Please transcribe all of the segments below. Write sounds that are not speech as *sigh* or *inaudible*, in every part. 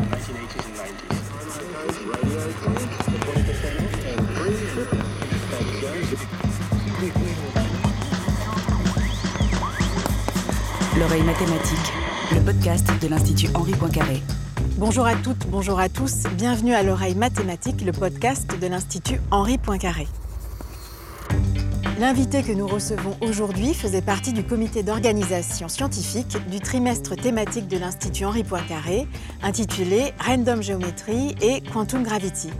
1980s and 90s. L'oreille mathématique, le podcast de l'Institut Henri Poincaré. Bonjour à toutes, bonjour à tous, bienvenue à l'oreille mathématique, le podcast de l'Institut Henri Poincaré. L'invité que nous recevons aujourd'hui faisait partie du comité d'organisation scientifique du trimestre thématique de l'Institut Henri Poincaré, intitulé Random Geometry et Quantum Gravity.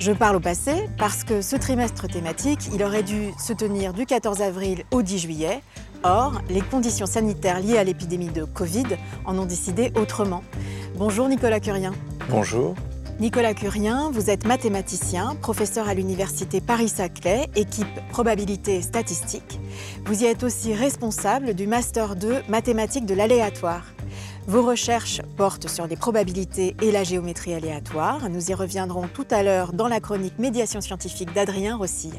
Je parle au passé parce que ce trimestre thématique, il aurait dû se tenir du 14 avril au 10 juillet. Or, les conditions sanitaires liées à l'épidémie de Covid en ont décidé autrement. Bonjour Nicolas Curien. Bonjour. Nicolas Curien, vous êtes mathématicien, professeur à l'université Paris-Saclay, équipe probabilité et statistique. Vous y êtes aussi responsable du Master 2 mathématiques de l'aléatoire. Vos recherches portent sur les probabilités et la géométrie aléatoire. Nous y reviendrons tout à l'heure dans la chronique Médiation scientifique d'Adrien Rossi.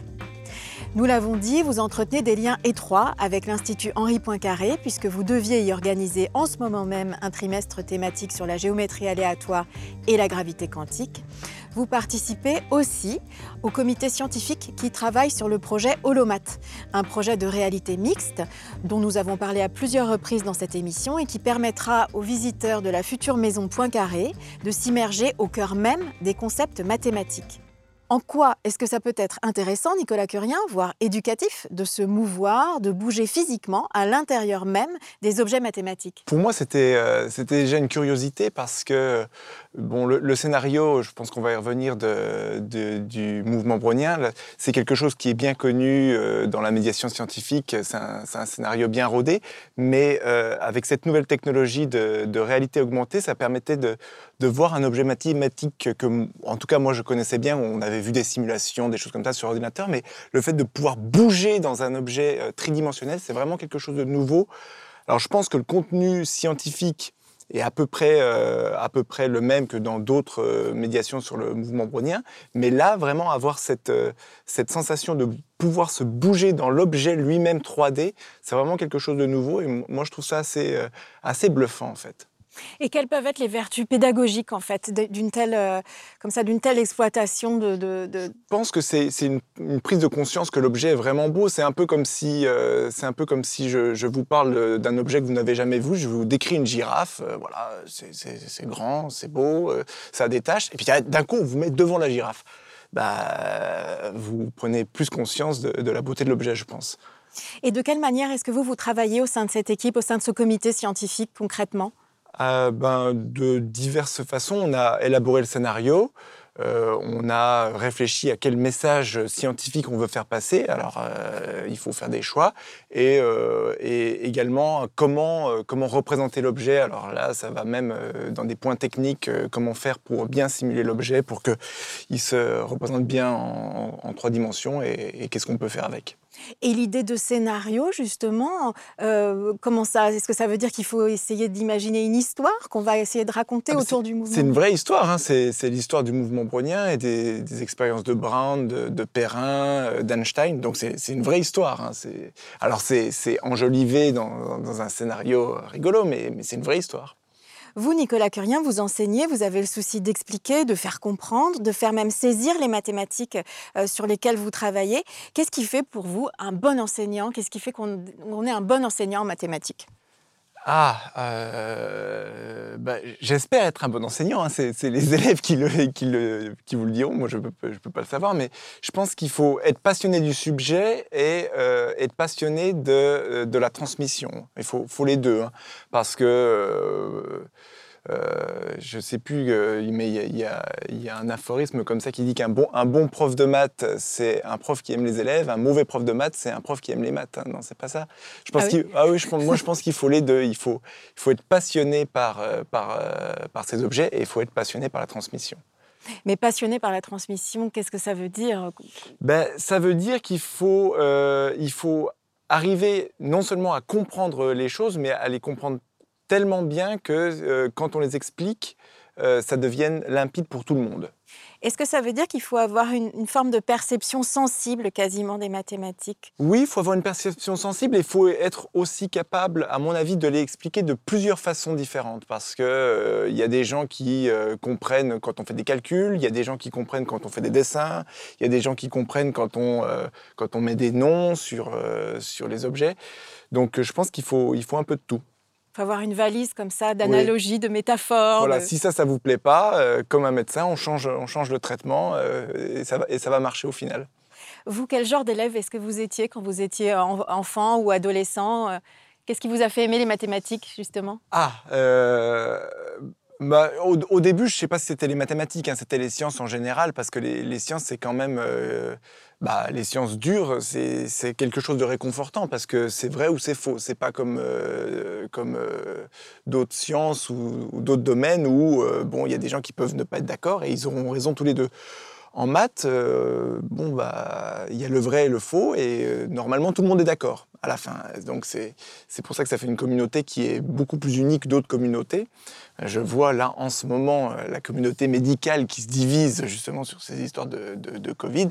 Nous l'avons dit, vous entretenez des liens étroits avec l'Institut Henri Poincaré, puisque vous deviez y organiser en ce moment même un trimestre thématique sur la géométrie aléatoire et la gravité quantique. Vous participez aussi au comité scientifique qui travaille sur le projet Holomat, un projet de réalité mixte dont nous avons parlé à plusieurs reprises dans cette émission et qui permettra aux visiteurs de la future maison Poincaré de s'immerger au cœur même des concepts mathématiques. En quoi est-ce que ça peut être intéressant, Nicolas Curien, voire éducatif, de se mouvoir, de bouger physiquement à l'intérieur même des objets mathématiques? Pour moi, c'était euh, déjà une curiosité parce que bon, le, scénario, je pense qu'on va y revenir du mouvement brownien, c'est quelque chose qui est bien connu euh, dans la médiation scientifique, c'est un, scénario bien rodé, mais euh, avec cette nouvelle technologie de, de réalité augmentée, ça permettait de, de voir un objet mathématique que, en tout cas, moi, je connaissais bien. On avait vu des simulations, des choses comme ça sur ordinateur, mais le fait de pouvoir bouger dans un objet euh, tridimensionnel, c'est vraiment quelque chose de nouveau. Alors, je pense que le contenu scientifique est à peu près, euh, à peu près le même que dans d'autres euh, médiations sur le mouvement brownien. Mais là, vraiment avoir cette, cette sensation de pouvoir se bouger dans l'objet lui-même 3D, c'est vraiment quelque chose de nouveau. Et moi, je trouve ça assez, assez bluffant, en fait. Et quelles peuvent être les vertus pédagogiques en fait d'une telle, euh, comme ça, d'une telle exploitation de, Je pense que c'est une, prise de conscience que l'objet est vraiment beau. C'est un peu comme si, euh, c'est un peu comme si je, vous parle d'un objet que vous n'avez jamais vu. Je vous décris une girafe. Euh, voilà, c'est grand, c'est beau, ça détache. Et puis d'un coup, on vous met devant la girafe. Bah, vous prenez plus conscience de, de la beauté de l'objet, je pense. Et de quelle manière est-ce que vous vous travaillez au sein de cette équipe, au sein de ce comité scientifique concrètement? Euh, ben, De diverses façons. On a élaboré le scénario, euh, on a réfléchi à quel message scientifique on veut faire passer. Alors, euh, il faut faire des choix. Et, et également, comment, comment représenter l'objet. Alors là, ça va même dans des points techniques, comment faire pour bien simuler l'objet, pour qu'il se représente bien en, trois dimensions et qu'est-ce qu'on peut faire avec. Et l'idée de scénario, justement, euh, comment ça Est-ce que ça veut dire qu'il faut essayer d'imaginer une histoire qu'on va essayer de raconter ah, autour du mouvement? C'est une vraie histoire. Hein. C'est l'histoire du mouvement brownien et des, expériences de Brown, de, Perrin, euh, d'Einstein. Donc c'est une vraie histoire. Hein. Alors c'est enjolivé dans, dans, un scénario rigolo, mais, mais c'est une vraie histoire. Vous, Nicolas Curien, vous enseignez, vous avez le souci d'expliquer, de faire comprendre, de faire même saisir les mathématiques euh, sur lesquelles vous travaillez. Qu'est-ce qui fait pour vous un bon enseignant? Qu'est-ce qui fait qu'on est un bon enseignant en mathématiques? Ah, euh, bah, j'espère être un bon enseignant. Hein. C'est les *laughs* élèves qui, le, vous le diront. Moi, je ne peux, pas le savoir, mais je pense qu'il faut être passionné du sujet et euh, être passionné de, de, la transmission. Il faut, les deux, hein. parce que euh, euh, je sais plus, euh, mais il y, a un aphorisme comme ça qui dit qu'un bon, un bon prof de maths, c'est un prof qui aime les élèves, un mauvais prof de maths, c'est un prof qui aime les maths. Hein. Non, c'est pas ça. Je pense ah oui, ah oui je moi je pense qu'il faut les deux. Il faut, il faut être passionné par, euh, par, par ces objets et il faut être passionné par la transmission. Mais passionné par la transmission, qu'est-ce que ça veut dire? Ben, Ça veut dire qu'il faut, il faut arriver non seulement à comprendre les choses, mais à les comprendre tellement bien que euh, quand on les explique, euh, ça devienne limpide pour tout le monde. Est-ce que ça veut dire qu'il faut avoir une, une forme de perception sensible quasiment des mathématiques? Oui, il faut avoir une perception sensible et il faut être aussi capable, à mon avis, de les expliquer de plusieurs façons différentes. Parce qu'il euh, y a des gens qui euh, comprennent quand on fait des calculs, il y a des gens qui comprennent quand on fait des dessins, il y a des gens qui comprennent quand on, euh, quand on met des noms sur, sur les objets. Donc je pense qu'il faut, il faut un peu de tout. Il faut avoir une valise comme ça d'analogies, de métaphores. Voilà, de- si ça, ça vous plaît pas, euh, comme un médecin, on change, on change le traitement euh, et, ça va, et ça va marcher au final. Vous, quel genre d'élève est-ce que vous étiez quand vous étiez en- enfant ou adolescent Euh, Qu'est-ce qui vous a fait aimer les mathématiques, justement? Ah, euh, bah, au, au début, je ne sais pas si c'était les mathématiques, hein, c'était les sciences en général, parce que les, les sciences, c'est quand même... euh, bah, les sciences dures, c'est quelque chose de réconfortant, parce que c'est vrai ou c'est faux. C'est pas comme, euh, comme euh, d'autres sciences ou, d'autres domaines où, euh, bon, il y a des gens qui peuvent ne pas être d'accord et ils auront raison tous les deux. En maths, bon, bah, il y a le vrai et le faux, et normalement, tout le monde est d'accord à la fin. Donc, c'est pour ça que ça fait une communauté qui est beaucoup plus unique que d'autres communautés. Je vois là, en ce moment, la communauté médicale qui se divise justement sur ces histoires de Covid.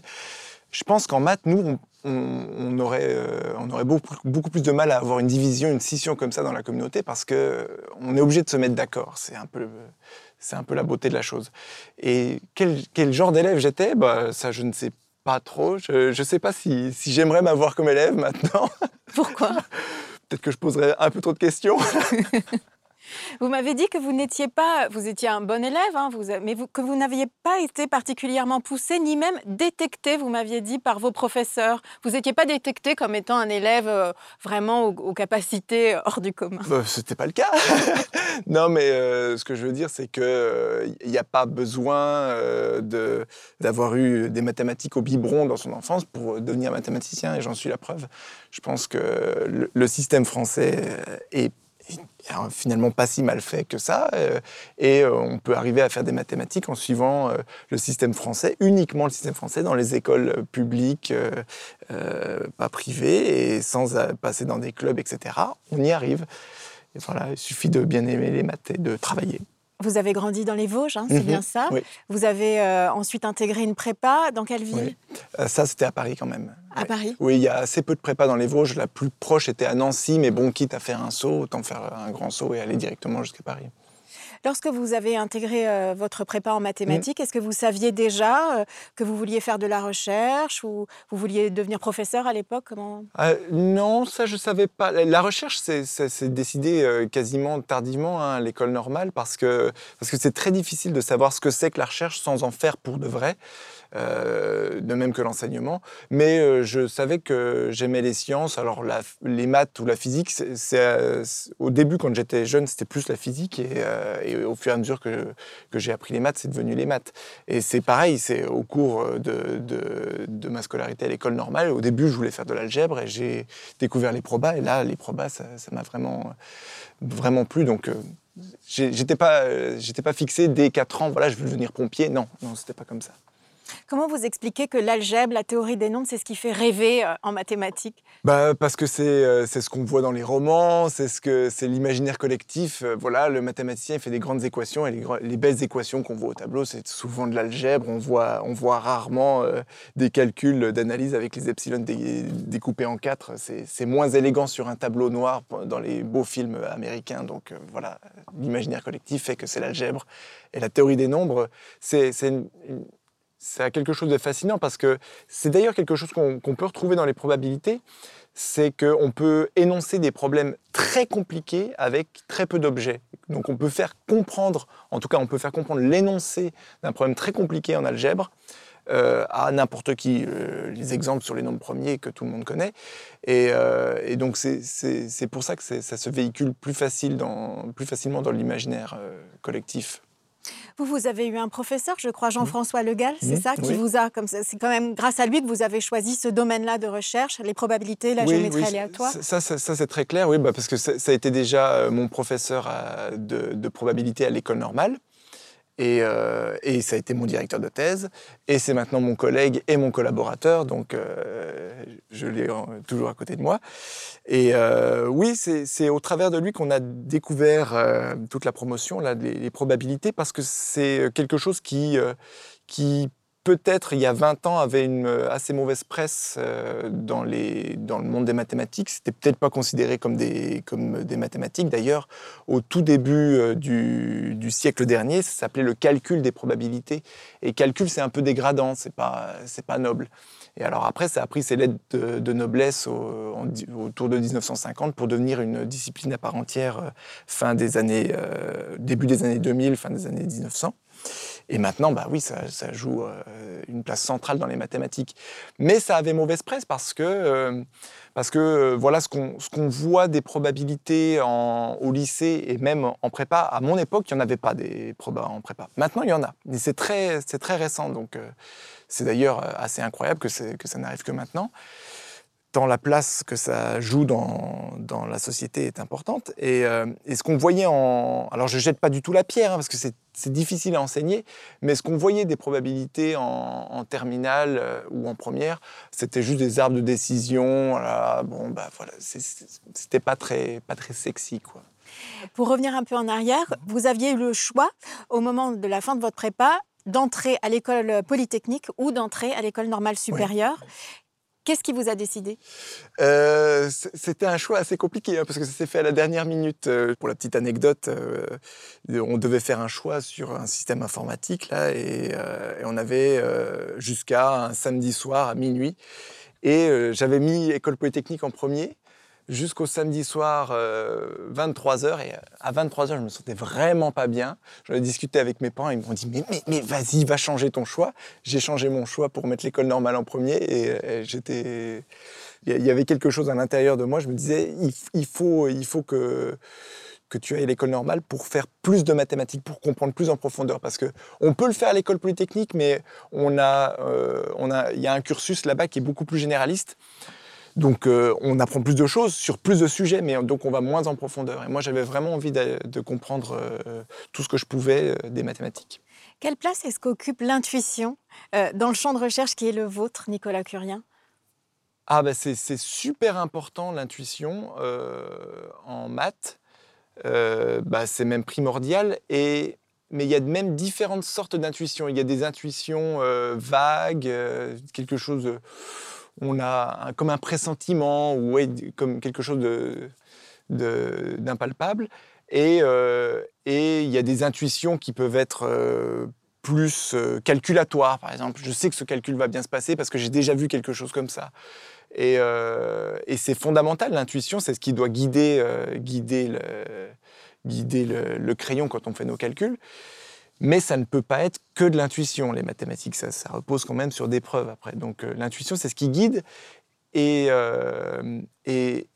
Je pense qu'en maths, nous, on, on- on aurait, euh, on aurait beaucoup, beaucoup plus de mal à avoir une division, une scission comme ça dans la communauté, parce que euh, on est obligé de se mettre d'accord. C'est un peu... C'est un peu la beauté de la chose. Et quel, quel genre d'élève j'étais? Bah, Ça, je ne sais pas trop. Je ne sais pas si, si j'aimerais m'avoir comme élève maintenant. Pourquoi? *laughs* Peut-être que je poserais un peu trop de questions. *laughs* Vous m'avez dit que vous n'étiez pas, vous étiez un bon élève, hein, mais que vous n'aviez pas été particulièrement poussé, ni même détecté, vous m'aviez dit, par vos professeurs. Vous n'étiez pas détecté comme étant un élève euh, vraiment aux, capacités hors du commun. Bah, C'était pas le cas. *laughs* non, mais euh, ce que je veux dire, c'est qu'il n'y a pas besoin euh, d'avoir eu des mathématiques au biberon dans son enfance pour devenir mathématicien, et j'en suis la preuve. Je pense que le, système français euh, est finalement pas si mal fait que ça, euh, et euh, on peut arriver à faire des mathématiques en suivant euh, le système français, uniquement le système français, dans les écoles publiques, pas privées, et sans passer dans des clubs, etc. On y arrive. Et voilà, il suffit de bien aimer les maths et de travailler. Vous avez grandi dans les Vosges, hein, c'est Mhm, bien ça oui. Vous avez euh, ensuite intégré une prépa. Dans quelle ville Oui. Euh, ça, c'était à Paris quand même. À Ouais. Paris Oui, il y a assez peu de prépa dans les Vosges. La plus proche était à Nancy, mais bon, quitte à faire un saut, autant faire un grand saut et aller directement jusqu'à Paris. Lorsque vous avez intégré euh, votre prépa en Mm. mathématiques, est-ce que vous saviez déjà euh, que vous vouliez faire de la recherche ou vous vouliez devenir professeur à l'époque Comment? Euh, non, ça je savais pas. La recherche, c'est- décidé quasiment tardivement hein, à l'école normale parce que parce que c'est très difficile de savoir ce que c'est que la recherche sans en faire pour de vrai. Euh, de même que l'enseignement. Mais euh, je savais que j'aimais les sciences. Alors les maths ou la physique, euh, c'est- au début quand j'étais jeune, c'était plus la physique et, au fur et à mesure que, j'ai appris les maths, c'est devenu les maths. Et c'est pareil, c'est au cours de, ma scolarité à l'école normale. Au début, je voulais faire de l'algèbre et j'ai découvert les probas. Et là, les probas, ça m'a vraiment, vraiment plu. Donc, j'étais pas, pas fixé dès 4 ans. Voilà, je veux devenir pompier. Non, non, c'était pas comme ça. Comment vous expliquez que l'algèbre, la théorie des nombres, c'est ce qui fait rêver euh, en mathématiques? Bah, parce que c'est euh, c'est ce qu'on voit dans les romans, c'est ce l'imaginaire collectif. Euh, voilà, le mathématicien fait des grandes équations et les, belles équations qu'on voit au tableau, c'est souvent de l'algèbre. On voit, on voit rarement des calculs d'analyse avec les epsilon dé- découpés en quatre. C'est moins élégant sur un tableau noir dans les beaux films américains. Donc voilà, l'imaginaire collectif fait que c'est l'algèbre. Et la théorie des nombres, c'est une- ça a quelque chose de fascinant parce que c'est d'ailleurs quelque chose qu'on peut retrouver dans les probabilités, c'est qu'on peut énoncer des problèmes très compliqués avec très peu d'objets. Donc on peut faire comprendre, en tout cas on peut faire comprendre l'énoncé d'un problème très compliqué en algèbre euh, à n'importe qui. Euh, les exemples sur les nombres premiers que tout le monde connaît. Et, euh, donc c'est- pour ça que ça se véhicule plus, facilement dans l'imaginaire collectif. Vous, vous avez eu un professeur, je crois, Jean-François Le Gall, c'est ça, qui oui. vous a, comme ça, c'est quand même grâce à lui que vous avez choisi ce domaine-là de recherche, les probabilités, la Oui, géométrie oui, aléatoire. Ça, ça, ça, ça, c'est très clair, oui, bah, parce que ça, ça a été déjà euh, mon professeur à- de, de probabilité à l'école normale. Et, euh, et, ça a été mon directeur de thèse, et c'est maintenant mon collègue et mon collaborateur, donc euh, je l'ai toujours à côté de moi. Et euh, oui, c'est au travers de lui qu'on a découvert toute la promotion, là, les, probabilités, parce que c'est quelque chose qui peut-être il y a 20 ans avait une euh, assez mauvaise presse euh, dans, le monde des mathématiques. C'était peut-être pas considéré comme des, mathématiques. D'ailleurs, au tout début euh, du, du siècle dernier, ça s'appelait le calcul des probabilités. Et calcul, c'est un peu dégradant, c'est pas, c'est pas noble. Et alors après, ça a pris ses lettres de, noblesse autour de 1950 pour devenir une discipline à part entière fin des années, euh, début des années 2000, fin des années 1900. Et maintenant, bah oui, ça, joue euh, une place centrale dans les mathématiques. Mais ça avait mauvaise presse parce que, euh, parce que euh, voilà ce qu'on qu voit des probabilités au lycée et même en prépa. À mon époque, il n'y en avait pas des probas en prépa. Maintenant, il y en a. Mais c'est très, très récent. Donc, euh, c'est d'ailleurs assez incroyable que, ça n'arrive que maintenant tant la place que ça joue dans, la société est importante. Et, euh, et ce qu'on voyait en... Alors je jette pas du tout la pierre, hein, parce que c'est difficile à enseigner, mais ce qu'on voyait des probabilités en, en terminale euh, ou en première, c'était juste des arbres de décision. Bon, bah voilà, c'était pas très, pas très sexy, quoi. Pour revenir un peu en arrière, vous aviez eu le choix, au moment de la fin de votre prépa, d'entrer à l'école polytechnique ou d'entrer à l'école normale supérieure. Oui. Qu'est-ce qui vous a décidé? Euh, C'était un choix assez compliqué hein, parce que ça s'est fait à la dernière minute. Euh, pour la petite anecdote, euh, on devait faire un choix sur un système informatique là et, et on avait jusqu'à un samedi soir à minuit. Et j'avais mis école polytechnique en premier jusqu'au samedi soir, euh, 23h. Et à 23h, je me sentais vraiment pas bien. J'en ai discuté avec mes parents. Ils m'ont dit Mais, mais, mais vas-y, va changer ton choix. J'ai changé mon choix pour mettre l'école normale en premier. Et, et j'étais. Il y avait quelque chose à l'intérieur de moi. Je me disais Il, faut, il faut que que tu ailles à l'école normale pour faire plus de mathématiques, pour comprendre plus en profondeur. Parce que on peut le faire à l'école polytechnique, mais on a, euh, on a, il y a un cursus là-bas qui est beaucoup plus généraliste. Donc euh, on apprend plus de choses sur plus de sujets, mais donc on va moins en profondeur. Et moi j'avais vraiment envie de, de comprendre euh, tout ce que je pouvais euh, des mathématiques. Quelle place est-ce qu'occupe l'intuition euh, dans le champ de recherche qui est le vôtre, Nicolas Curien? Ah ben c'est super important l'intuition euh, en maths. Bah, c'est même primordial et mais il y a même différentes sortes d'intuitions. Il y a des intuitions vagues, quelque chose on a comme un pressentiment ou comme quelque chose d'impalpable. Et, euh, et il y a des intuitions qui peuvent être euh, plus euh, calculatoires, par exemple. Je sais que ce calcul va bien se passer parce que j'ai déjà vu quelque chose comme ça. Et, c'est fondamental, l'intuition, c'est ce qui doit guider, guider, le, crayon quand on fait nos calculs. Mais ça ne peut pas être que de l'intuition, les mathématiques. Ça, repose quand même sur des preuves après. Donc euh, l'intuition, c'est ce qui guide. Et, euh, et,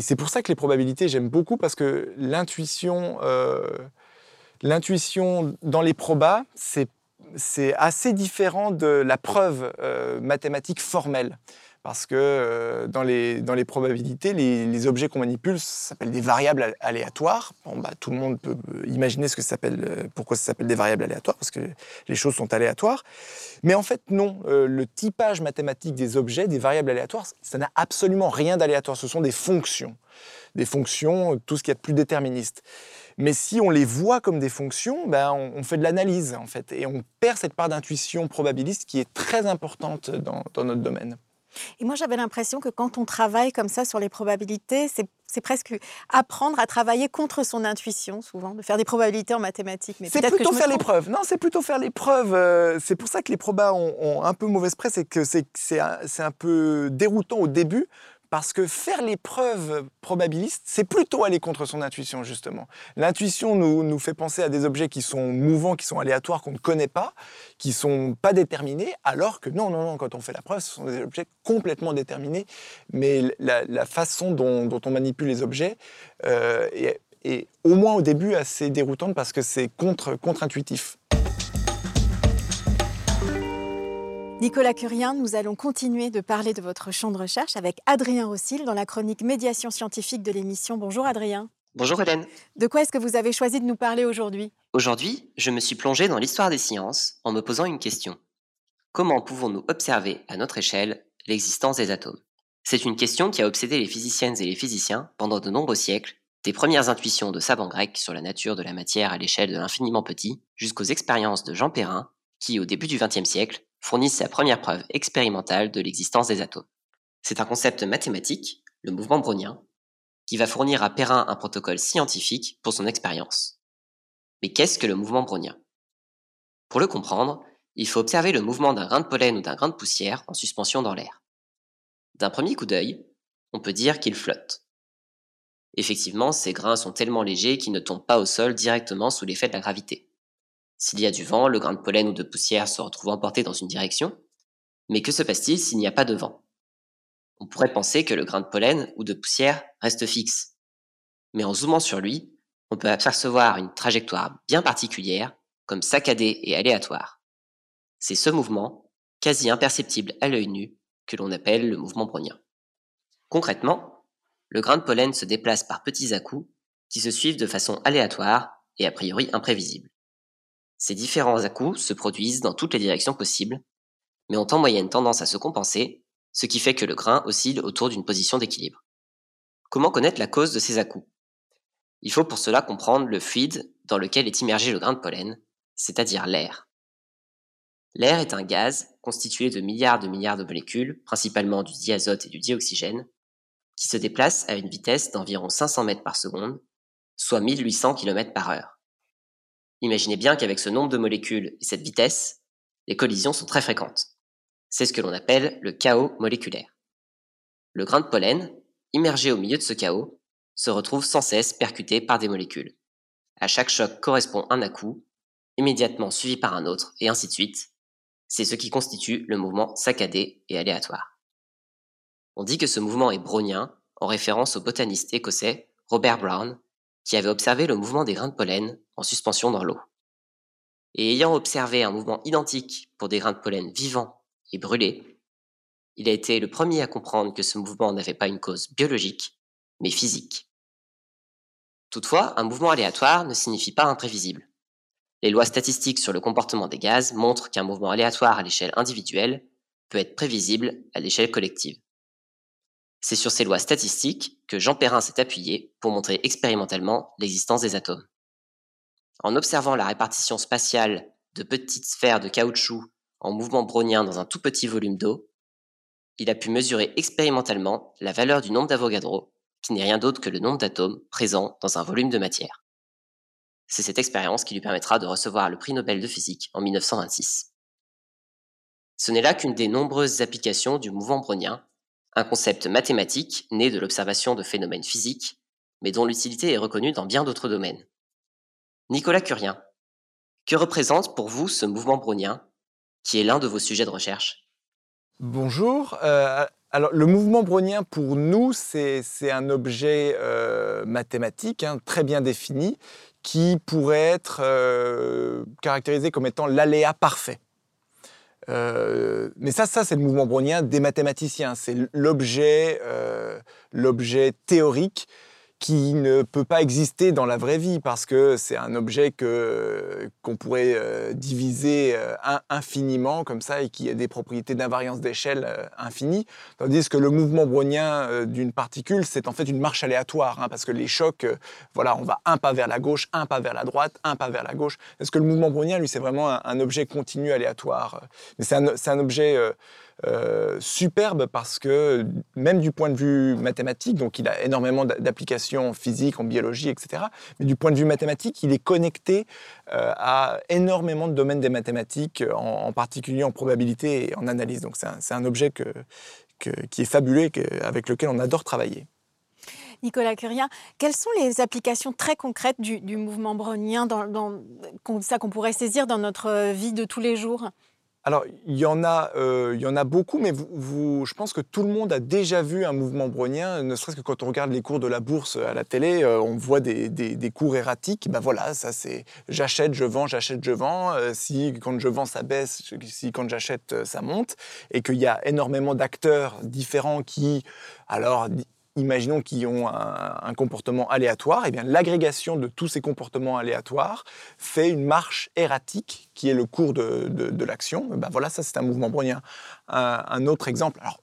c'est pour ça que les probabilités, j'aime beaucoup parce que l'intuition, euh, l'intuition dans les probas, c'est assez différent de la preuve mathématique formelle parce que euh, dans, les, dans les probabilités, les, objets qu'on manipule s'appellent des variables aléatoires. Bon, bah, tout le monde peut imaginer ce que ça euh, pourquoi ça s'appelle des variables aléatoires, parce que les choses sont aléatoires. Mais en fait, non. Euh, le typage mathématique des objets, des variables aléatoires, ça n'a absolument rien d'aléatoire. Ce sont des fonctions. Des fonctions, tout ce qu'il y a de plus déterministe. Mais si on les voit comme des fonctions, ben on, fait de l'analyse, en fait. Et on perd cette part d'intuition probabiliste qui est très importante dans notre domaine. Et moi, j'avais l'impression que quand on travaille comme ça sur les probabilités, c'est presque apprendre à travailler contre son intuition, souvent, de faire des probabilités en mathématiques. C'est plutôt faire les preuves. Non, c'est plutôt faire les preuves. Euh, c'est pour ça que les probas ont, ont, un peu mauvaise presse et que c'est un, un peu déroutant au début parce que faire les preuves probabilistes, c'est plutôt aller contre son intuition, justement. L'intuition nous, fait penser à des objets qui sont mouvants, qui sont aléatoires, qu'on ne connaît pas, qui sont pas déterminés, alors que non, non, non, quand on fait la preuve, ce sont des objets complètement déterminés. Mais la, façon dont, on manipule les objets euh, est, au moins au début, assez déroutante parce que c'est contre-intuitif. Contre Nicolas Curien, nous allons continuer de parler de votre champ de recherche avec Adrien Rossil dans la chronique Médiation scientifique de l'émission. Bonjour Adrien. Bonjour Hélène. De quoi est-ce que vous avez choisi de nous parler aujourd'hui? Aujourd'hui, je me suis plongé dans l'histoire des sciences en me posant une question. Comment pouvons-nous observer à notre échelle l'existence des atomes? C'est une question qui a obsédé les physiciennes et les physiciens pendant de nombreux siècles, des premières intuitions de savants grecs sur la nature de la matière à l'échelle de l'infiniment petit, jusqu'aux expériences de Jean Perrin, qui, au début du XXe siècle, fournissent sa première preuve expérimentale de l'existence des atomes. C'est un concept mathématique, le mouvement brownien, qui va fournir à Perrin un protocole scientifique pour son expérience. Mais qu'est-ce que le mouvement brownien? Pour le comprendre, il faut observer le mouvement d'un grain de pollen ou d'un grain de poussière en suspension dans l'air. D'un premier coup d'œil, on peut dire qu'il flotte. Effectivement, ces grains sont tellement légers qu'ils ne tombent pas au sol directement sous l'effet de la gravité. S'il y a du vent, le grain de pollen ou de poussière se retrouve emporté dans une direction. Mais que se passe-t-il s'il n'y a pas de vent? On pourrait penser que le grain de pollen ou de poussière reste fixe. Mais en zoomant sur lui, on peut apercevoir une trajectoire bien particulière, comme saccadée et aléatoire. C'est ce mouvement, quasi imperceptible à l'œil nu, que l'on appelle le mouvement brownien. Concrètement, le grain de pollen se déplace par petits à-coups qui se suivent de façon aléatoire et a priori imprévisible. Ces différents à-coups se produisent dans toutes les directions possibles, mais ont en moyenne tendance à se compenser, ce qui fait que le grain oscille autour d'une position d'équilibre. Comment connaître la cause de ces à-coups? Il faut pour cela comprendre le fluide dans lequel est immergé le grain de pollen, c'est-à-dire l'air. L'air est un gaz constitué de milliards de milliards de molécules, principalement du diazote et du dioxygène, qui se déplacent à une vitesse d'environ 500 mètres par seconde, soit 1800 km par heure. Imaginez bien qu'avec ce nombre de molécules et cette vitesse, les collisions sont très fréquentes. C'est ce que l'on appelle le chaos moléculaire. Le grain de pollen, immergé au milieu de ce chaos, se retrouve sans cesse percuté par des molécules. À chaque choc correspond un à-coup, immédiatement suivi par un autre, et ainsi de suite. C'est ce qui constitue le mouvement saccadé et aléatoire. On dit que ce mouvement est brownien, en référence au botaniste écossais Robert Brown, qui avait observé le mouvement des grains de pollen en suspension dans l'eau. Et ayant observé un mouvement identique pour des grains de pollen vivants et brûlés, il a été le premier à comprendre que ce mouvement n'avait pas une cause biologique, mais physique. Toutefois, un mouvement aléatoire ne signifie pas imprévisible. Les lois statistiques sur le comportement des gaz montrent qu'un mouvement aléatoire à l'échelle individuelle peut être prévisible à l'échelle collective. C'est sur ces lois statistiques que Jean Perrin s'est appuyé pour montrer expérimentalement l'existence des atomes. En observant la répartition spatiale de petites sphères de caoutchouc en mouvement brownien dans un tout petit volume d'eau, il a pu mesurer expérimentalement la valeur du nombre d'Avogadro, qui n'est rien d'autre que le nombre d'atomes présents dans un volume de matière. C'est cette expérience qui lui permettra de recevoir le prix Nobel de physique en 1926. Ce n'est là qu'une des nombreuses applications du mouvement brownien un concept mathématique né de l'observation de phénomènes physiques, mais dont l'utilité est reconnue dans bien d'autres domaines. Nicolas Curien, que représente pour vous ce mouvement brownien, qui est l'un de vos sujets de recherche? Bonjour. Euh, alors, le mouvement brownien, pour nous, c'est un objet euh, mathématique hein, très bien défini qui pourrait être euh, caractérisé comme étant l'aléa parfait. Mais ça, c'est le mouvement brownien des mathématiciens. C'est l'objet théorique qui ne peut pas exister dans la vraie vie parce que c'est un objet que qu'on pourrait euh, diviser euh, infiniment comme ça et qui a des propriétés d'invariance d'échelle euh, infinie, tandis que le mouvement brownien d'une particule c'est en fait une marche aléatoire hein, parce que les chocs, voilà, on va un pas vers la gauche, un pas vers la droite, un pas vers la gauche. Est-ce que le mouvement brownien lui c'est vraiment un, un, objet continu aléatoire Mais c'est un, un, objet euh, superbe parce que même du point de vue mathématique, donc il a énormément d'applications physiques, en biologie, etc. Mais du point de vue mathématique, il est connecté euh, à énormément de domaines des mathématiques, en, en particulier en probabilité et en analyse. Donc c'est un, objet que, que, qui est fabuleux et avec lequel on adore travailler. Nicolas Curien, quelles sont les applications très concrètes du, mouvement brownien, dans, ça qu'on pourrait saisir dans notre vie de tous les jours? Alors, il y, en a, euh, a beaucoup, mais je pense que tout le monde a déjà vu un mouvement brownien, ne serait-ce que quand on regarde les cours de la bourse à la télé, euh, on voit des, cours erratiques. Ben voilà, ça c'est j'achète, je vends, j'achète, je vends. Euh, si quand je vends, ça baisse, si quand j'achète, ça monte. Et qu'il y a énormément d'acteurs différents qui, alors, imaginons qu'ils ont un, comportement aléatoire, et bien l'agrégation de tous ces comportements aléatoires fait une marche erratique qui est le cours de, de- l'action. Ben voilà, ça c'est un mouvement brownien. Un, autre exemple, alors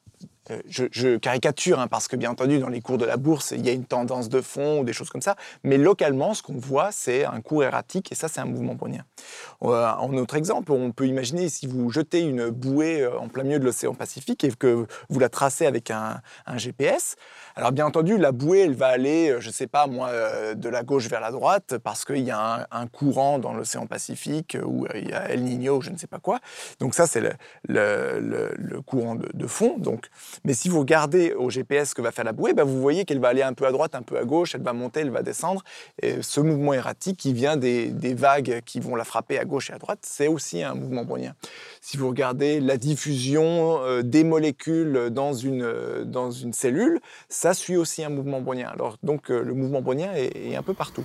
euh, je, je caricature hein, parce que bien entendu dans les cours de la bourse il y a une tendance de fond ou des choses comme ça, mais localement ce qu'on voit c'est un cours erratique et ça c'est un mouvement brownien. Euh, En autre exemple, on peut imaginer si vous jetez une bouée euh, en plein milieu de l'océan Pacifique et que vous la tracez avec un, un GPS. Alors bien entendu, la bouée, elle va aller, euh, je ne sais pas moi, euh, de la gauche vers la droite parce qu'il y a un, courant dans l'océan Pacifique euh, où il y a El Niño, ou je ne sais pas quoi. Donc ça, c'est le, courant de, fond. Donc, mais si vous regardez au GPS ce que va faire la bouée, ben, vous voyez qu'elle va aller un peu à droite, un peu à gauche, elle va monter, elle va descendre. Et ce mouvement erratique qui vient des, vagues qui vont la frapper à gauche et à droite, c'est aussi un mouvement brownien. Si vous regardez la diffusion des molécules dans une cellule, ça suit aussi un mouvement brownien. Alors donc euh, le mouvement brownien est, est un peu partout.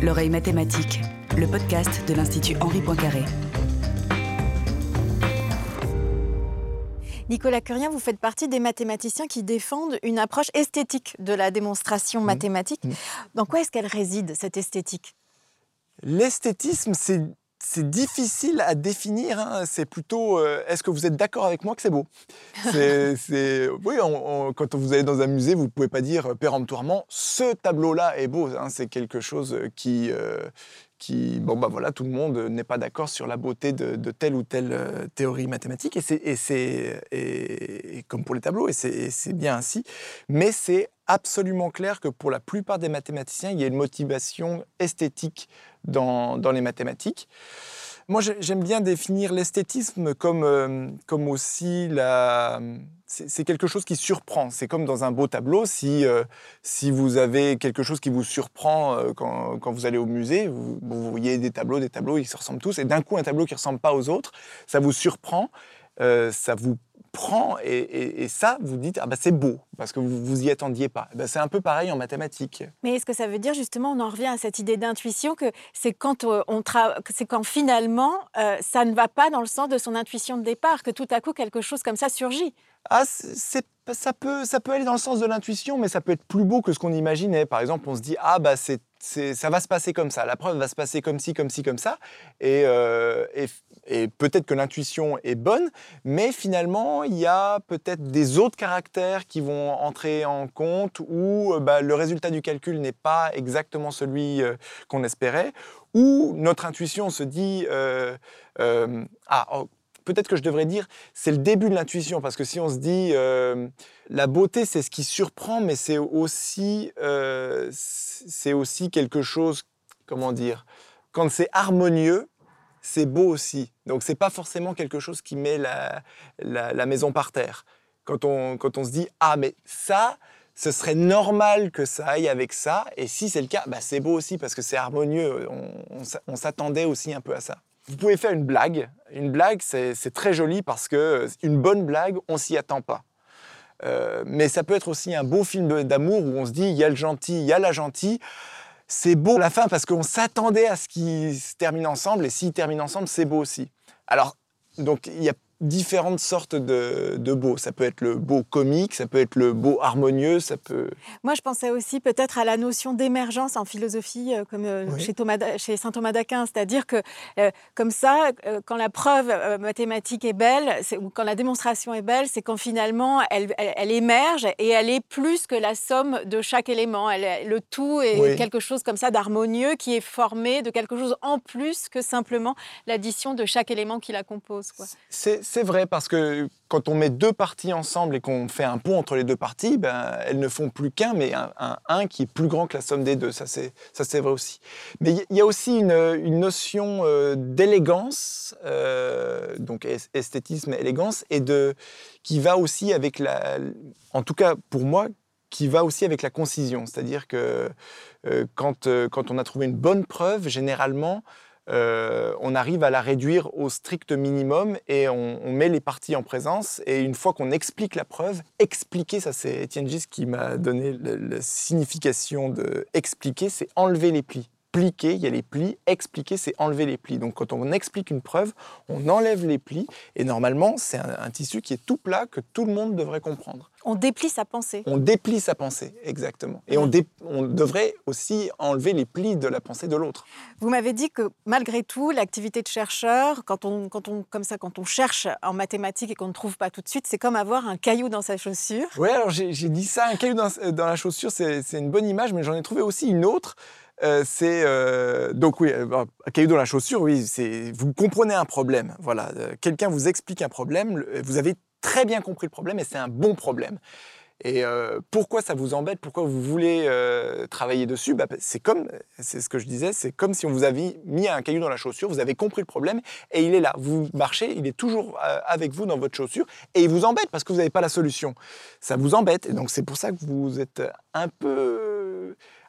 L'oreille mathématique, le podcast de l'Institut Henri Poincaré. Nicolas Curien, vous faites partie des mathématiciens qui défendent une approche esthétique de la démonstration mathématique. Mmh. Dans quoi est-ce qu'elle réside, cette esthétique? L'esthétisme, c'est c'est difficile à définir. hein. C'est plutôt, euh, est-ce que vous êtes d'accord avec moi que c'est beau? C'est- *laughs* Oui, on- on- quand vous allez dans un musée, vous ne pouvez pas dire euh, péremptoirement, ce tableau-là est beau. hein. C'est quelque chose qui, euh, qui, bon bah voilà, tout le monde n'est pas d'accord sur la beauté de, de telle ou telle euh, théorie mathématique. Et c'est, et et- comme pour les tableaux, et c'est bien ainsi. Mais c'est absolument clair que pour la plupart des mathématiciens, il y a une motivation esthétique dans, les mathématiques. Moi, j'ai- j'aime bien définir l'esthétisme comme, euh, comme aussi la... C'est quelque chose qui surprend. C'est comme dans un beau tableau. Si, euh, si vous avez quelque chose qui vous surprend euh, quand, quand vous allez au musée, vous, vous voyez des tableaux, des tableaux, ils se ressemblent tous, et d'un coup, un tableau qui ne ressemble pas aux autres, ça vous surprend, ça vous prend, et, et- et ça, vous dites, ah bah, c'est beau, parce que vous vous y attendiez pas. Ben, c'est un peu pareil en mathématiques. Mais est-ce que ça veut dire justement, on en revient à cette idée d'intuition, que c'est quand, euh, on tra- c'est quand finalement euh, ça ne va pas dans le sens de son intuition de départ, que tout à coup quelque chose comme ça surgit? Ah, c'est- ça, peut, ça peut aller dans le sens de l'intuition, mais ça peut être plus beau que ce qu'on imaginait. Par exemple, on se dit, ah, bah, c'est, c'est- ça va se passer comme ça, la preuve va se passer comme ci, comme ci, comme ça. Et, euh, et, et peut-être que l'intuition est bonne, mais finalement, il y a peut-être des autres caractères qui vont entrer en compte où euh, bah, le résultat du calcul n'est pas exactement celui euh, qu'on espérait, ou notre intuition se dit, euh, ah, oh, peut-être que je devrais dire, c'est le début de l'intuition, parce que si on se dit, la beauté, c'est ce qui surprend, mais c'est aussi, c'est aussi quelque chose, comment dire, quand c'est harmonieux, c'est beau aussi. Donc c'est pas forcément quelque chose qui met la, la, maison par terre. Quand on, quand on se dit, ah mais ça, ce serait normal que ça aille avec ça, et si c'est le cas, bah, c'est beau aussi, parce que c'est harmonieux, on, on s'a- on s'attendait aussi un peu à ça. Vous pouvez faire une blague. Une blague, c'est très joli parce que une bonne blague, on s'y attend pas. Euh, mais ça peut être aussi un beau film d'amour où on se dit il y a le gentil, il y a la gentille. C'est beau la fin parce qu'on s'attendait à ce qu'ils se terminent ensemble et s'ils terminent ensemble, c'est beau aussi. Alors, donc il y a différentes sortes de, de beau. Ça peut être le beau comique, ça peut être le beau harmonieux, ça peut. Moi, je pensais aussi peut-être à la notion d'émergence en philosophie, euh, comme euh, Oui. chez, Thomas d'A- chez saint Thomas d'Aquin, c'est-à-dire que euh, comme ça, euh, quand la preuve euh, mathématique est belle, ou quand la démonstration est belle, c'est quand finalement elle, elle- elle émerge et elle est plus que la somme de chaque élément. Elle le tout est Oui. quelque chose comme ça d'harmonieux qui est formé de quelque chose en plus que simplement l'addition de chaque élément qui la compose. Quoi. C'est vrai parce que quand on met deux parties ensemble et qu'on fait un pont entre les deux parties, ben, elles ne font plus qu'un, mais un, un, qui est plus grand que la somme des deux. Ça, c'est vrai aussi. Mais il y- a aussi une, une notion euh, d'élégance, euh, donc es- esthétisme et élégance, et de, qui va aussi avec la. En tout cas, pour moi, qui va aussi avec la concision. C'est-à-dire que euh, quand, quand on a trouvé une bonne preuve, généralement, euh, on arrive à la réduire au strict minimum et on, met les parties en présence. Et une fois qu'on explique la preuve, expliquer, ça c'est Étienne Gis qui m'a donné la signification de expliquer, c'est enlever les plis. pliquer, il y a les plis. Expliquer, c'est enlever les plis. Donc quand on explique une preuve, on enlève les plis. Et normalement, c'est un tissu qui est tout plat, que tout le monde devrait comprendre. On déplie sa pensée. On déplie sa pensée, exactement. Et on, dé- on devrait aussi enlever les plis de la pensée de l'autre. Vous m'avez dit que malgré tout, l'activité de chercheur, quand on, quand on, comme ça, quand on cherche en mathématiques et qu'on ne trouve pas tout de suite, c'est comme avoir un caillou dans sa chaussure. Oui, alors j'ai dit ça, un caillou dans, dans la chaussure, c'est une bonne image, mais j'en ai trouvé aussi une autre. Euh, c'est euh, donc oui, euh, un caillou dans la chaussure. Oui, c'est vous comprenez un problème. Voilà, Euh, quelqu'un vous explique un problème, vous avez très bien compris le problème et c'est un bon problème. Et euh, pourquoi ça vous embête? Pourquoi vous voulez euh, travailler dessus? Bah, C'est comme, c'est ce que je disais, c'est comme si on vous avait mis un caillou dans la chaussure. Vous avez compris le problème et il est là. Vous marchez, il est toujours euh, avec vous dans votre chaussure et il vous embête parce que vous n'avez pas la solution. Ça vous embête et donc c'est pour ça que vous êtes un peu,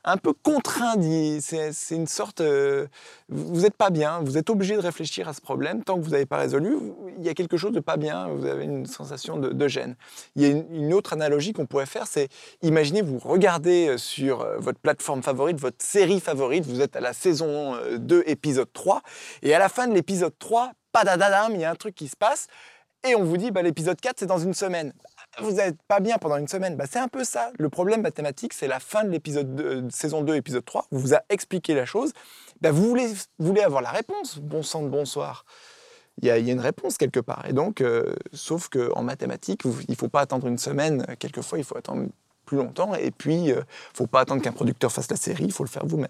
un peu contraint. C'est une sorte, euh, vous n'êtes pas bien. Vous êtes obligé de réfléchir à ce problème tant que vous n'avez pas résolu. Il y a quelque chose de pas bien. Vous avez une sensation de, gêne. Il y a une, autre analogie qu'on pourrait faire, c'est imaginez vous regardez euh, sur euh, votre plateforme favorite, votre série favorite, vous êtes à la saison euh, 2, épisode 3, et à la fin de l'épisode 3, padadadam, il y a un truc qui se passe, et on vous dit bah, l'épisode 4, c'est dans une semaine. Vous n'êtes pas bien pendant une semaine. Bah, c'est un peu ça. Le problème mathématique, c'est la fin de l'épisode de saison 2, épisode 3. On vous a expliqué la chose. Bah, vous, voulez, avoir la réponse. Bon sang de bonsoir il y, a, une réponse quelque part. Et donc, euh, sauf qu'en mathématiques, il ne faut pas attendre une semaine. Quelquefois, il faut attendre plus longtemps. Et puis, il ne faut pas attendre qu'un producteur fasse la série, il faut le faire vous-même.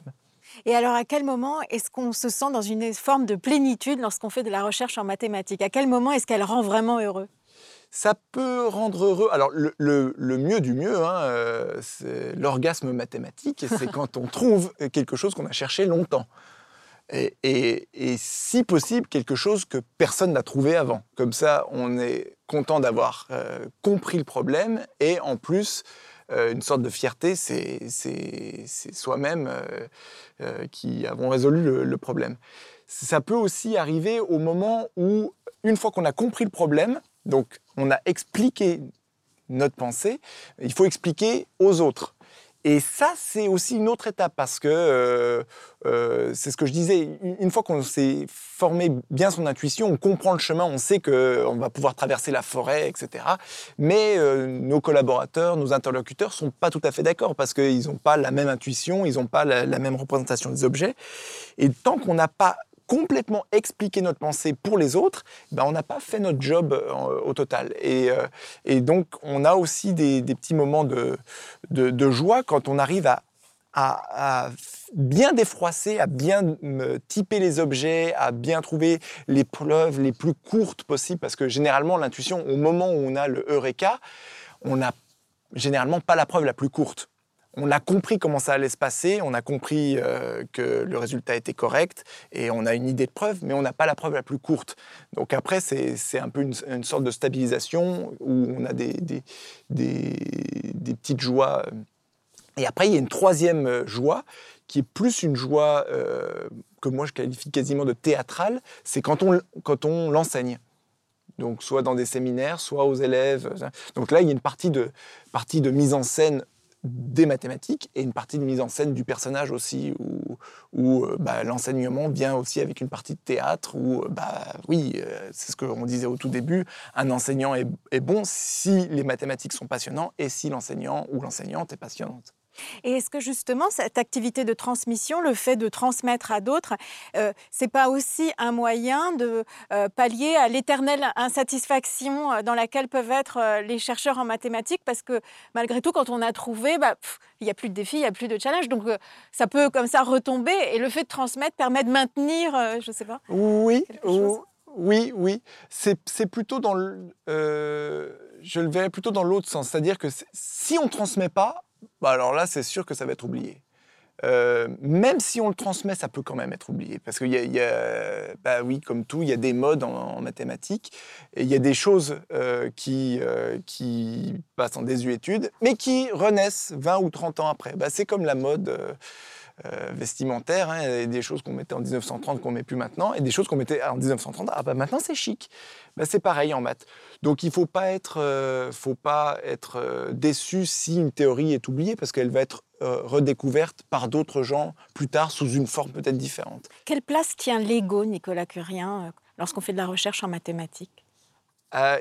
Et alors, à quel moment est-ce qu'on se sent dans une forme de plénitude lorsqu'on fait de la recherche en mathématiques? À quel moment est-ce qu'elle rend vraiment heureux? Ça peut rendre heureux. Alors, le, le- le mieux du mieux, hein, euh, c'est l'orgasme mathématique. C'est *laughs* quand on trouve quelque chose qu'on a cherché longtemps. Et, et- et si possible, quelque chose que personne n'a trouvé avant. Comme ça, on est content d'avoir euh, compris le problème et en plus, euh, une sorte de fierté, c'est soi-même qui avons résolu le, le problème. Ça peut aussi arriver au moment où, une fois qu'on a compris le problème, donc on a expliqué notre pensée, il faut expliquer aux autres. Et ça, c'est aussi une autre étape parce que euh, euh, c'est ce que je disais. Une fois qu'on s'est formé bien son intuition, on comprend le chemin, on sait qu'on va pouvoir traverser la forêt, etc. Mais euh, nos collaborateurs, nos interlocuteurs sont pas tout à fait d'accord parce qu'ils n'ont pas la même intuition, ils n'ont pas la même représentation des objets. Et tant qu'on n'a pas complètement expliqué notre pensée pour les autres, ben on n'a pas fait notre job euh, au total. Et, euh, et donc, on a aussi des, petits moments de, joie quand on arrive à bien défroisser, à bien euh, typer les objets, à bien trouver les preuves les plus courtes possibles, parce que généralement, l'intuition, au moment où on a le Eureka, on n'a généralement pas la preuve la plus courte. On a compris comment ça allait se passer, on a compris euh, que le résultat était correct et on a une idée de preuve, mais on n'a pas la preuve la plus courte. Donc après, c'est un peu une, sorte de stabilisation où on a des, des, des, petites joies. Et après, il y a une troisième euh, joie qui est plus une joie euh, que moi je qualifie quasiment de théâtrale, c'est quand on, quand on l'enseigne. Donc soit dans des séminaires, soit aux élèves. Donc là, il y a une partie de, partie de mise en scène des mathématiques et une partie de mise en scène du personnage aussi, où, où euh, bah, l'enseignement vient aussi avec une partie de théâtre, où, euh, bah, oui, euh, c'est ce qu'on disait au tout début, un enseignant est, est bon si les mathématiques sont passionnants et si l'enseignant ou l'enseignante est passionnante. Et est-ce que justement cette activité de transmission, le fait de transmettre à d'autres, euh, c'est pas aussi un moyen de euh, pallier à l'éternelle insatisfaction euh, dans laquelle peuvent être euh, les chercheurs en mathématiques? Parce que malgré tout, quand on a trouvé, bah, il n'y a plus de défis, il n'y a plus de challenge, donc euh, ça peut comme ça retomber. Et le fait de transmettre permet de maintenir, je sais pas. Oui, oui, oui. C'est plutôt dans le. je le verrais plutôt dans l'autre sens. C'est-à-dire que si on ne transmet pas, bah alors là, c'est sûr que ça va être oublié. Euh, même si on le transmet, ça peut quand même être oublié. Parce qu'il y a, bah oui, comme tout, il y a des modes en, en mathématiques. Et il y a des choses euh, qui, euh, qui passent en désuétude, mais qui renaissent 20 ou 30 ans après. Bah, c'est comme la mode. Euh, euh, vestimentaire, hein. Des choses qu'on mettait en 1930 qu'on met plus maintenant, et des choses qu'on mettait en 1930, ah bah maintenant c'est chic. Bah, c'est pareil en maths. Donc il faut pas être, euh, faut pas être euh, déçu si une théorie est oubliée, parce qu'elle va être euh, redécouverte par d'autres gens plus tard sous une forme peut-être différente. Quelle place tient l'ego, Nicolas Curien, lorsqu'on fait de la recherche en mathématiques?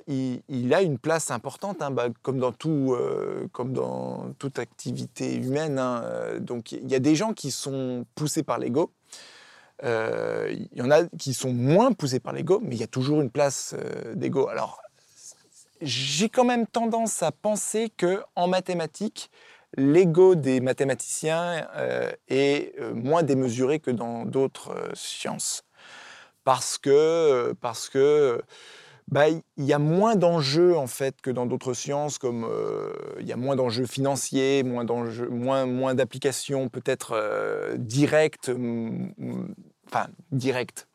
Il, a une place importante, hein, bah, comme, dans tout, euh, comme dans toute activité humaine. hein, euh, Donc il y a des gens qui sont poussés par l'ego. Euh, Il y en a qui sont moins poussés par l'ego, mais il y a toujours une place d'ego. Alors j'ai quand même tendance à penser que en mathématiques, l'ego des mathématiciens est moins démesuré que dans d'autres sciences. Parce que, parce que bah, il y a moins d'enjeux en fait que dans d'autres sciences, comme euh, il y a moins d'enjeux financiers, moins d'enjeux, moins, moins d'applications peut-être euh, directes, enfin directes,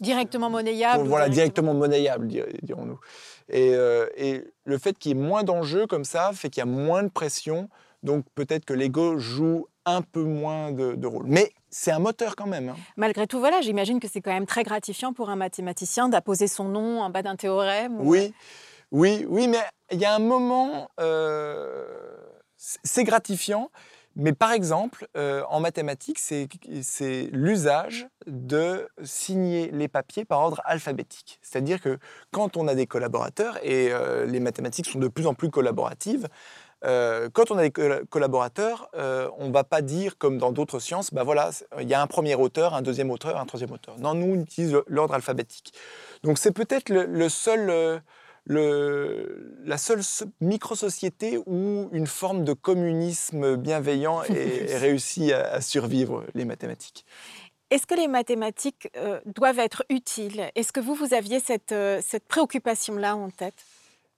Directement monnayable ou voilà, directement monnayables, dir- dirons-nous. Et, euh, et le fait qu'il y ait moins d'enjeux comme ça fait qu'il y a moins de pression, donc peut-être que l'ego joue un peu moins de, de rôle. Mais c'est un moteur quand même. hein. Malgré tout, voilà, j'imagine que c'est quand même très gratifiant pour un mathématicien d'apposer son nom en bas d'un théorème. ou- Oui, oui, oui, mais il y a un moment, euh, c'est gratifiant, mais par exemple, euh, en mathématiques, c'est c'est l'usage de signer les papiers par ordre alphabétique. C'est-à-dire que quand on a des collaborateurs, et euh, les mathématiques sont de plus en plus collaboratives, euh, quand on a des colla- collaborateurs, euh, on ne va pas dire comme dans d'autres sciences, bah voilà, il y a un premier auteur, un deuxième auteur, un troisième auteur. Non, nous, on utilise l'ordre alphabétique. Donc c'est peut-être le, le seul, euh, le- la seule so- micro-société où une forme de communisme bienveillant est, *laughs* est réussi à, à survivre, les mathématiques. Est-ce que les mathématiques euh, doivent être utiles? Est-ce que vous, vous aviez cette, euh, cette préoccupation-là en tête?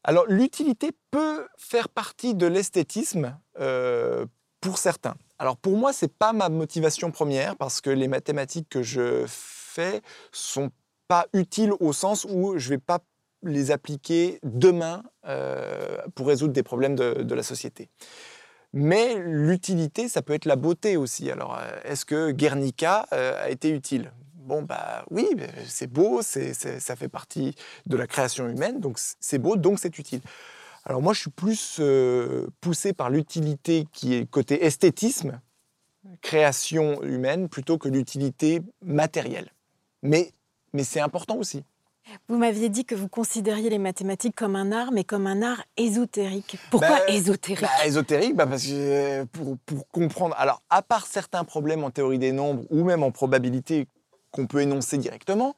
Alors l'utilité peut faire partie de l'esthétisme euh, pour certains. Alors pour moi, c'est pas ma motivation première parce que les mathématiques que je fais sont pas utiles au sens où je vais pas les appliquer demain euh, pour résoudre des problèmes de, la société. Mais l'utilité, ça peut être la beauté aussi. Alors, euh, est-ce que Guernica a été utile? Bon, bah oui, c'est beau, c'est, ça fait partie de la création humaine, donc c'est beau, donc c'est utile. Alors moi, je suis plus euh, poussé par l'utilité qui est côté esthétisme, création humaine, plutôt que l'utilité matérielle. Mais, mais c'est important aussi. Vous m'aviez dit que vous considériez les mathématiques comme un art, mais comme un art ésotérique. Pourquoi Bah, ésotérique? Bah, ésotérique, bah, parce que euh, pour, pour comprendre. Alors, à part certains problèmes en théorie des nombres ou même en probabilité qu'on peut énoncer directement,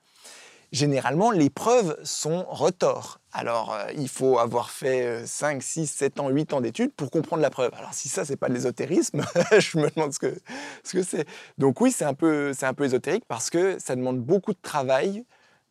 généralement, les preuves sont retors. Alors, euh, il faut avoir fait euh, 5, 6, 7 ans, 8 ans d'études pour comprendre la preuve. Alors, si ça, c'est pas de l'ésotérisme, *laughs* je me demande ce que ce que c'est. Donc, oui, c'est un, peu, c'est un peu ésotérique parce que ça demande beaucoup de travail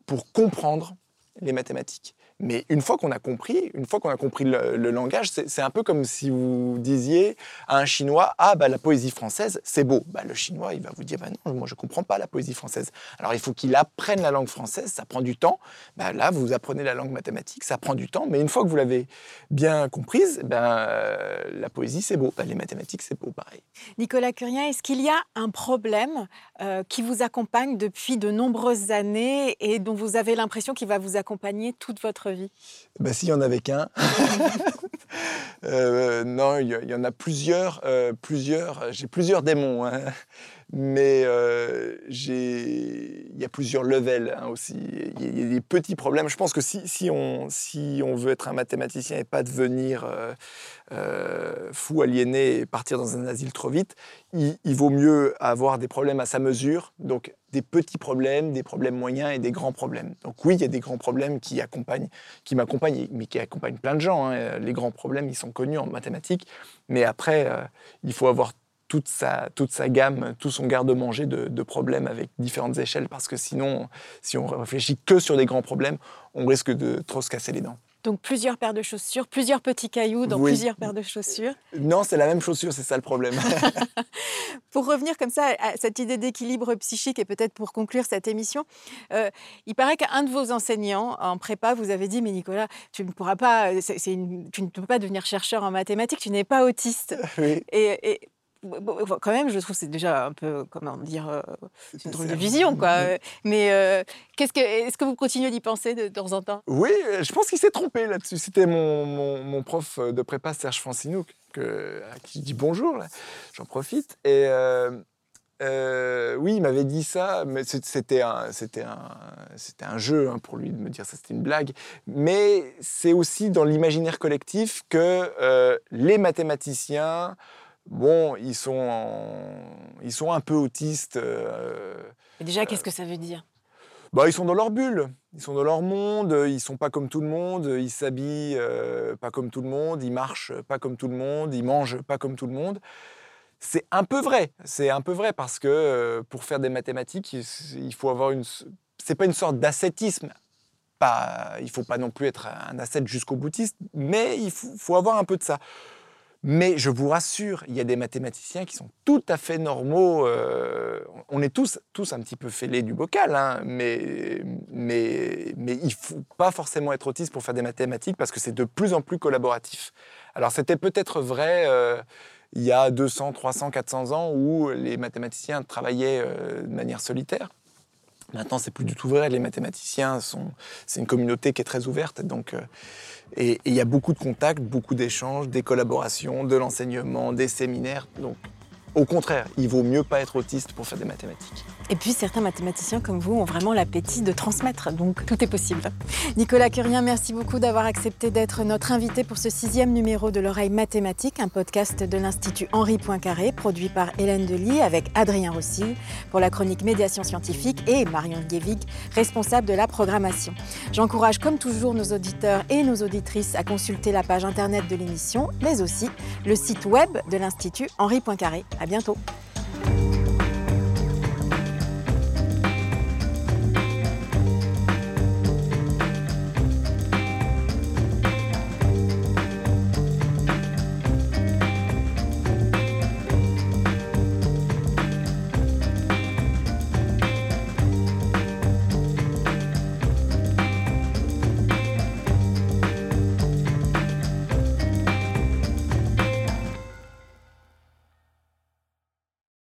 pour comprendre les mathématiques. Mais une fois qu'on a compris, une fois qu'on a compris le, langage, c'est un peu comme si vous disiez à un Chinois Ah, bah, la poésie française, c'est beau. Bah, le Chinois, il va vous dire bah, Non, moi, je ne comprends pas la poésie française. Alors, il faut qu'il apprenne la langue française, ça prend du temps. Bah, là, vous apprenez la langue mathématique, ça prend du temps. Mais une fois que vous l'avez bien comprise, ben, euh, la poésie, c'est beau. Bah, les mathématiques, c'est beau, pareil. Nicolas Curien, est-ce qu'il y a un problème euh, qui vous accompagne depuis de nombreuses années et dont vous avez l'impression qu'il va vous accompagner toute votre vie Bah, s'il y en avait qu'un. *laughs* Euh, non, il y, il y en a plusieurs. euh, plusieurs J'ai plusieurs démons. hein. Mais euh, il y a plusieurs levels hein, aussi. Il y, a- des petits problèmes. Je pense que si, on, veut être un mathématicien et pas devenir euh, euh, fou, aliéné et partir dans un asile trop vite, il, vaut mieux avoir des problèmes à sa mesure. Donc des petits problèmes, des problèmes moyens et des grands problèmes. Donc oui, il y a des grands problèmes qui accompagnent qui m'accompagnent, mais qui accompagnent plein de gens. hein. Les grands problèmes, ils sont connus en mathématiques, mais après, il faut avoir toute sa, toute sa gamme, tout son garde-manger de, de problèmes avec différentes échelles, parce que sinon, si on réfléchit que sur des grands problèmes, on risque de trop se casser les dents. Donc plusieurs paires de chaussures, plusieurs petits cailloux dans Oui. plusieurs paires de chaussures. Non, c'est la même chaussure, c'est ça le problème. *laughs* Pour revenir comme ça à cette idée d'équilibre psychique et peut-être pour conclure cette émission, euh, il paraît qu'un de vos enseignants en prépa vous avez dit mais Nicolas, tu ne pourras pas, une- tu ne peux pas devenir chercheur en mathématiques, tu n'es pas autiste. oui. Et, et quand même, je trouve que c'est déjà un peu, comment dire, euh, une drôle de vision, quoi. Euh, Mais euh, qu'est-ce que, est-ce que vous continuez d'y penser de temps en temps? Oui, je pense qu'il s'est trompé là-dessus. C'était mon, mon- mon prof de prépa, Serge Francinouk, que, à qui je dis bonjour, j'en profite. Et euh, oui, il m'avait dit ça, mais c'était un, c'était un, c'était un jeu hein, pour lui de me dire ça, c'était une blague. Mais c'est aussi dans l'imaginaire collectif que les mathématiciens, bon, ils sont, en- ils sont un peu autistes. euh, Et Déjà, qu'est-ce que ça veut dire? bah, ils sont dans leur bulle, ils sont dans leur monde, ils sont pas comme tout le monde, ils s'habillent euh, pas comme tout le monde, ils marchent pas comme tout le monde, ils mangent pas comme tout le monde. C'est un peu vrai, c'est un peu vrai parce que euh, pour faire des mathématiques, il, faut avoir une. C'est pas une sorte d'ascétisme. Pas, il faut pas non plus être un ascète jusqu'au boutiste, mais il faut, faut avoir un peu de ça. Mais je vous rassure, il y a des mathématiciens qui sont tout à fait normaux. euh, on est tous, tous un petit peu fêlés du bocal, hein, mais, mais, mais il ne faut pas forcément être autiste pour faire des mathématiques parce que c'est de plus en plus collaboratif. Alors c'était peut-être vrai euh, il y a 200, 300, 400 ans où les mathématiciens travaillaient euh, de manière solitaire. Maintenant, c'est plus du tout vrai. Les mathématiciens sont, c'est une communauté qui est très ouverte, donc euh, et il y a beaucoup de contacts, beaucoup d'échanges, des collaborations, de l'enseignement, des séminaires. Donc, au contraire, il vaut mieux pas être autiste pour faire des mathématiques. Et puis, certains mathématiciens comme vous ont vraiment l'appétit de transmettre, donc tout est possible. Nicolas Curien, merci beaucoup d'avoir accepté d'être notre invité pour ce sixième numéro de l'oreille mathématique, un podcast de l'Institut Henri Poincaré, produit par Hélène Delis avec Adrien Rossi pour la chronique Médiation scientifique et Marion Guévig, responsable de la programmation. J'encourage comme toujours nos auditeurs et nos auditrices à consulter la page internet de l'émission, mais aussi le site web de l'Institut Henri Poincaré. À bientôt.